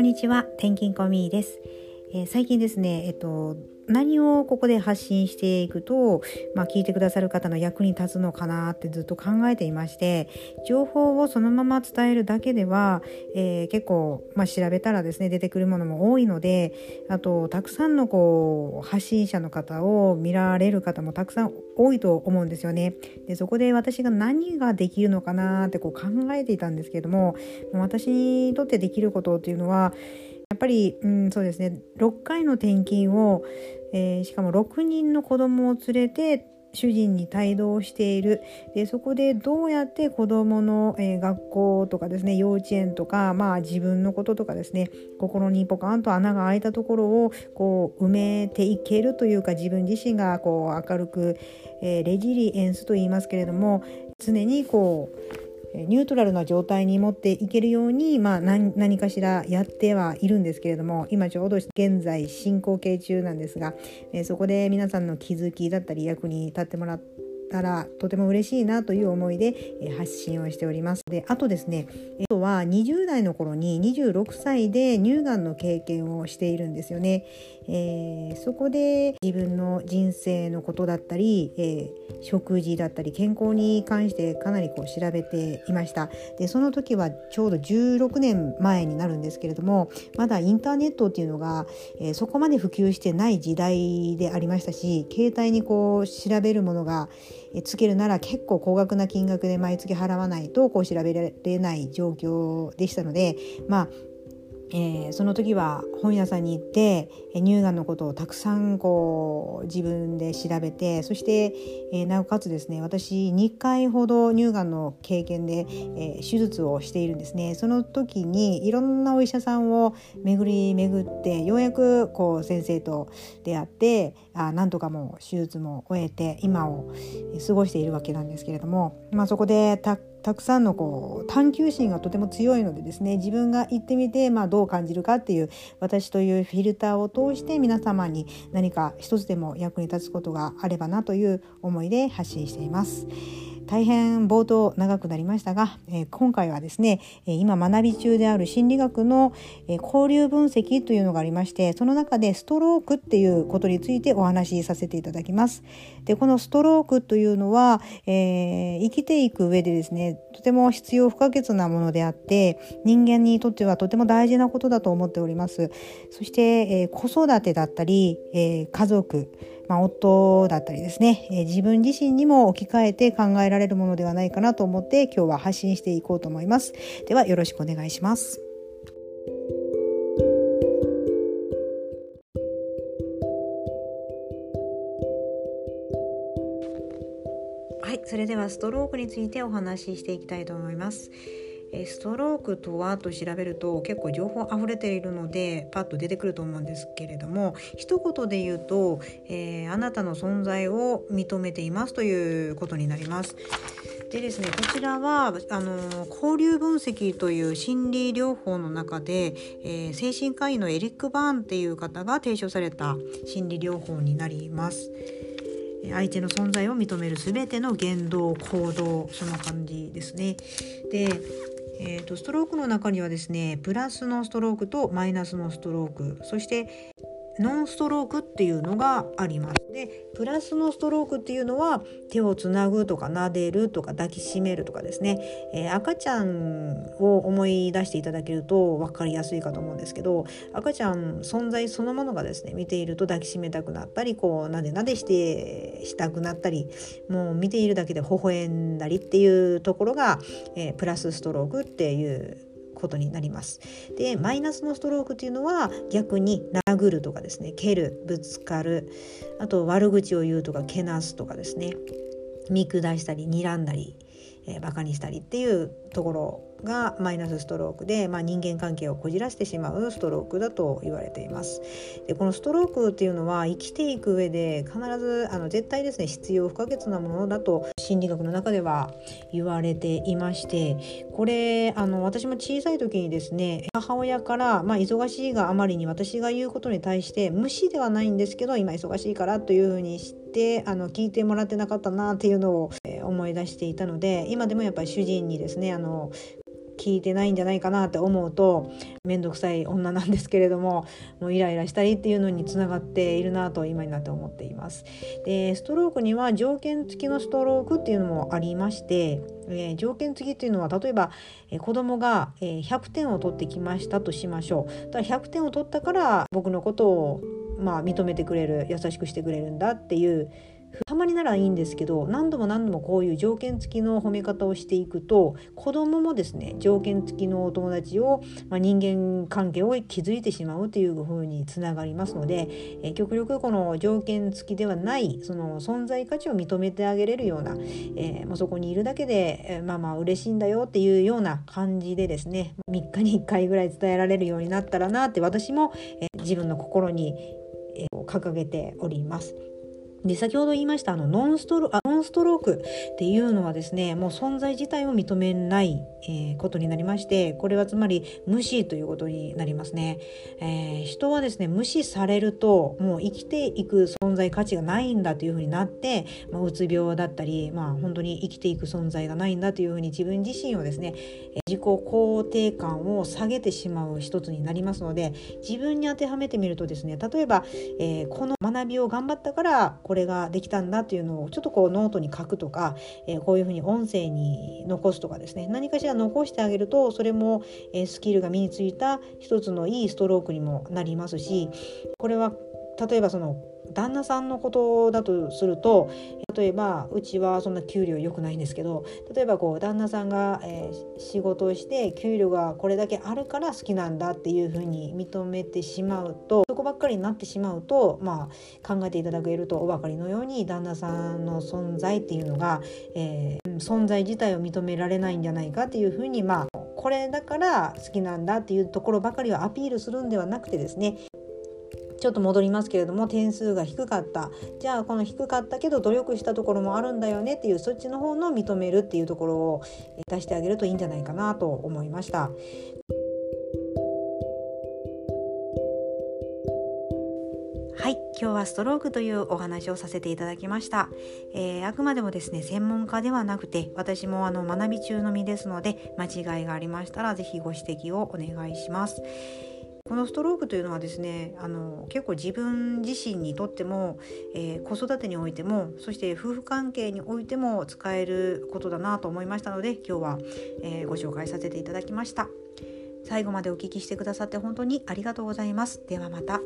こんにちは、転勤コミーです。えー、最近ですね、えっと何をここで発信していくと、まあ、聞いてくださる方の役に立つのかなってずっと考えていまして情報をそのまま伝えるだけでは、えー、結構、まあ、調べたらですね出てくるものも多いのであとたくさんのこう発信者の方を見られる方もたくさん多いと思うんですよね。でそこで私が何ができるのかなってこう考えていたんですけども私にとってできることっていうのはやっぱり、うん、そうですね。6回の転勤を、えー、しかも6人の子供を連れて主人に帯同している。でそこでどうやって子どもの、えー、学校とかですね幼稚園とか、まあ、自分のこととかですね心にポカンと穴が開いたところをこう埋めていけるというか自分自身がこう明るく、えー、レジリエンスと言いますけれども常にこうニュートラルな状態に持っていけるように、まあ何、何かしらやってはいるんですけれども今ちょうど現在進行形中なんですが、えそこで皆さんの気づきだったり役に立ってもらってたらとても嬉しいなという思いで発信をしております。であとですねあとは20代の頃に26歳で乳がんの経験をしているんですよね。えー、そこで自分の人生のことだったり、えー、食事だったり健康に関してかなりこう調べていましたでその時はちょうど16年前になるんですけれどもまだインターネットっていうのが、えー、そこまで普及してない時代でありましたし携帯にこう調べるものがつけるなら結構高額な金額で毎月払わないとこう調べられない状況でしたのでまあえー、その時は本屋さんに行って乳がんのことをたくさんこう自分で調べてそして、えー、なおかつですね私2回ほど乳がんの経験で、えー、手術をしているんですね。その時にいろんなお医者さんを巡り巡ってようやくこう先生と出会ってあなんとかもう手術も終えて今を過ごしているわけなんですけれども、まあ、そこでたたくさんのこう探求心がとても強いのでですね自分が行ってみて、まあ、どう感じるかっていう私というフィルターを通して皆様に何か一つでも役に立つことがあればなという思いで発信しています。大変冒頭長くなりましたが、え、今回はですね、え今学び中である心理学の、え交流分析というのがありましてその中でストロークっていうことについてお話しさせていただきます。でこのストロークというのは、えー、生きていく上でですねとても必要不可欠なものであって人間にとってはとても大事なことだと思っております。そして、えー、子育てだったり、えー、家族まあ、夫だったりですね、えー、自分自身にも置き換えて考えられるものではないかなと思って今日は発信していこうと思います。ではよろしくお願いします。はい、それではストロークについてお話ししていきたいと思います。ストロークとはと調べると結構情報あふれているのでパッと出てくると思うんですけれども一言で言うと、えー、あなたの存在を認めていますということになります。でですねこちらはあの交流分析という心理療法の中で、えー、精神科医のエリック・バーンっていう方が提唱された心理療法になります。相手の存在を認める全ての言動行動その感じですね。でえーと、ストロークの中にはですねプラスのストロークとマイナスのストロークそしてノンストロークっていうのがあります。でプラスのストロークっていうのは手をつなぐとか撫でるとか抱きしめるとかですね、えー、赤ちゃんを思い出していただけると分かりやすいかと思うんですけど赤ちゃん存在そのものがですね見ていると抱きしめたくなったりこうなでなでしてしたくなったりもう見ているだけで微笑んだりっていうところが、えー、プラスストロークっていうことになります。でマイナスのストロークっていうのは逆に殴るとかですね蹴るぶつかるあと悪口を言うとかけなすとかですね見下したり睨んだり、えー、バカにしたりっていうところがマイナスストロークで、まあ、人間関係をこじらせてしまうストロークだと言われています。でこのストロークっていうのは生きていく上で必ずあの絶対ですね必要不可欠なものだと心理学の中では言われていましてこれあの私も小さい時にですね母親から、まあ、忙しいがあまりに私が言うことに対して無視ではないんですけど今忙しいからというふうにしてあの聞いてもらってなかったなっていうのを思い出していたので今でもやっぱり主人にですねあの聞いてないんじゃないかなって思うと面倒くさい女なんですけれどももうイライラしたりっていうのにつながっているなと今になって思っています。でストロークには条件付きのストロークっていうのもありまして、えー、条件付きっていうのは例えば、えー、子供が、えー、100点を取ってきましたとしましょう。だ100点を取ったから僕のことをまあ、認めてくれる優しくしてくれるんだっていうたまにならいいんですけど何度も何度もこういう条件付きの褒め方をしていくと子供もですね条件付きのお友達を、まあ、人間関係を築いてしまうという風につながりますので、え極力この条件付きではないその存在価値を認めてあげれるような、えー、もうそこにいるだけで、えー、まあまあ嬉しいんだよっていうような感じでですね3日に1回ぐらい伝えられるようになったらなって私も、え、自分の心に、掲げております。で先ほど言いましたあのノンストロあノンストロークっていうのはですねもう存在自体を認めない、えー、ことになりましてこれはつまり無視ということになりますね、えー、人はですね無視されるともう生きていく存在価値がないんだというふうになって、まあ、うつ病だったりまあ本当に生きていく存在がないんだというふうに自分自身をですね自己肯定感を下げてしまう一つになりますので自分に当てはめてみるとですね例えば、えー、この学びを頑張ったからこれができたんだっていうのをちょっとこうノートに書くとか、えー、こういうふうに音声に残すとかですね。何かしら残してあげるとそれも、えー、スキルが身についた一つのいいストロークにもなりますしこれは例えばその旦那さんのことだとすると例えばうちはそんな給料良くないんですけど例えばこう旦那さんが、えー、仕事をして給料がこれだけあるから好きなんだっていうふうに認めてしまうとそこばっかりになってしまうと、まあ、考えていただけるとお分かりのように旦那さんの存在っていうのが、えー、存在自体を認められないんじゃないかっていうふうにまあこれだから好きなんだっていうところばかりをアピールするんではなくてですねちょっと戻りますけれども点数が低かった。じゃあこの低かったけど努力したところもあるんだよねっていうそっちの方の認めるっていうところを出してあげるといいんじゃないかなと思いました。はい今日はストロークというお話をさせていただきました、えー、あくまでもですね専門家ではなくて私もあの学び中の身ですので間違いがありましたら是非ご指摘をお願いします。このストロークというのはですねあの結構自分自身にとっても、えー、子育てにおいてもそして夫婦関係においても使えることだなと思いましたので今日は、えー、ご紹介させていただきました最後までお聞きしてくださって本当にありがとうございますではまた。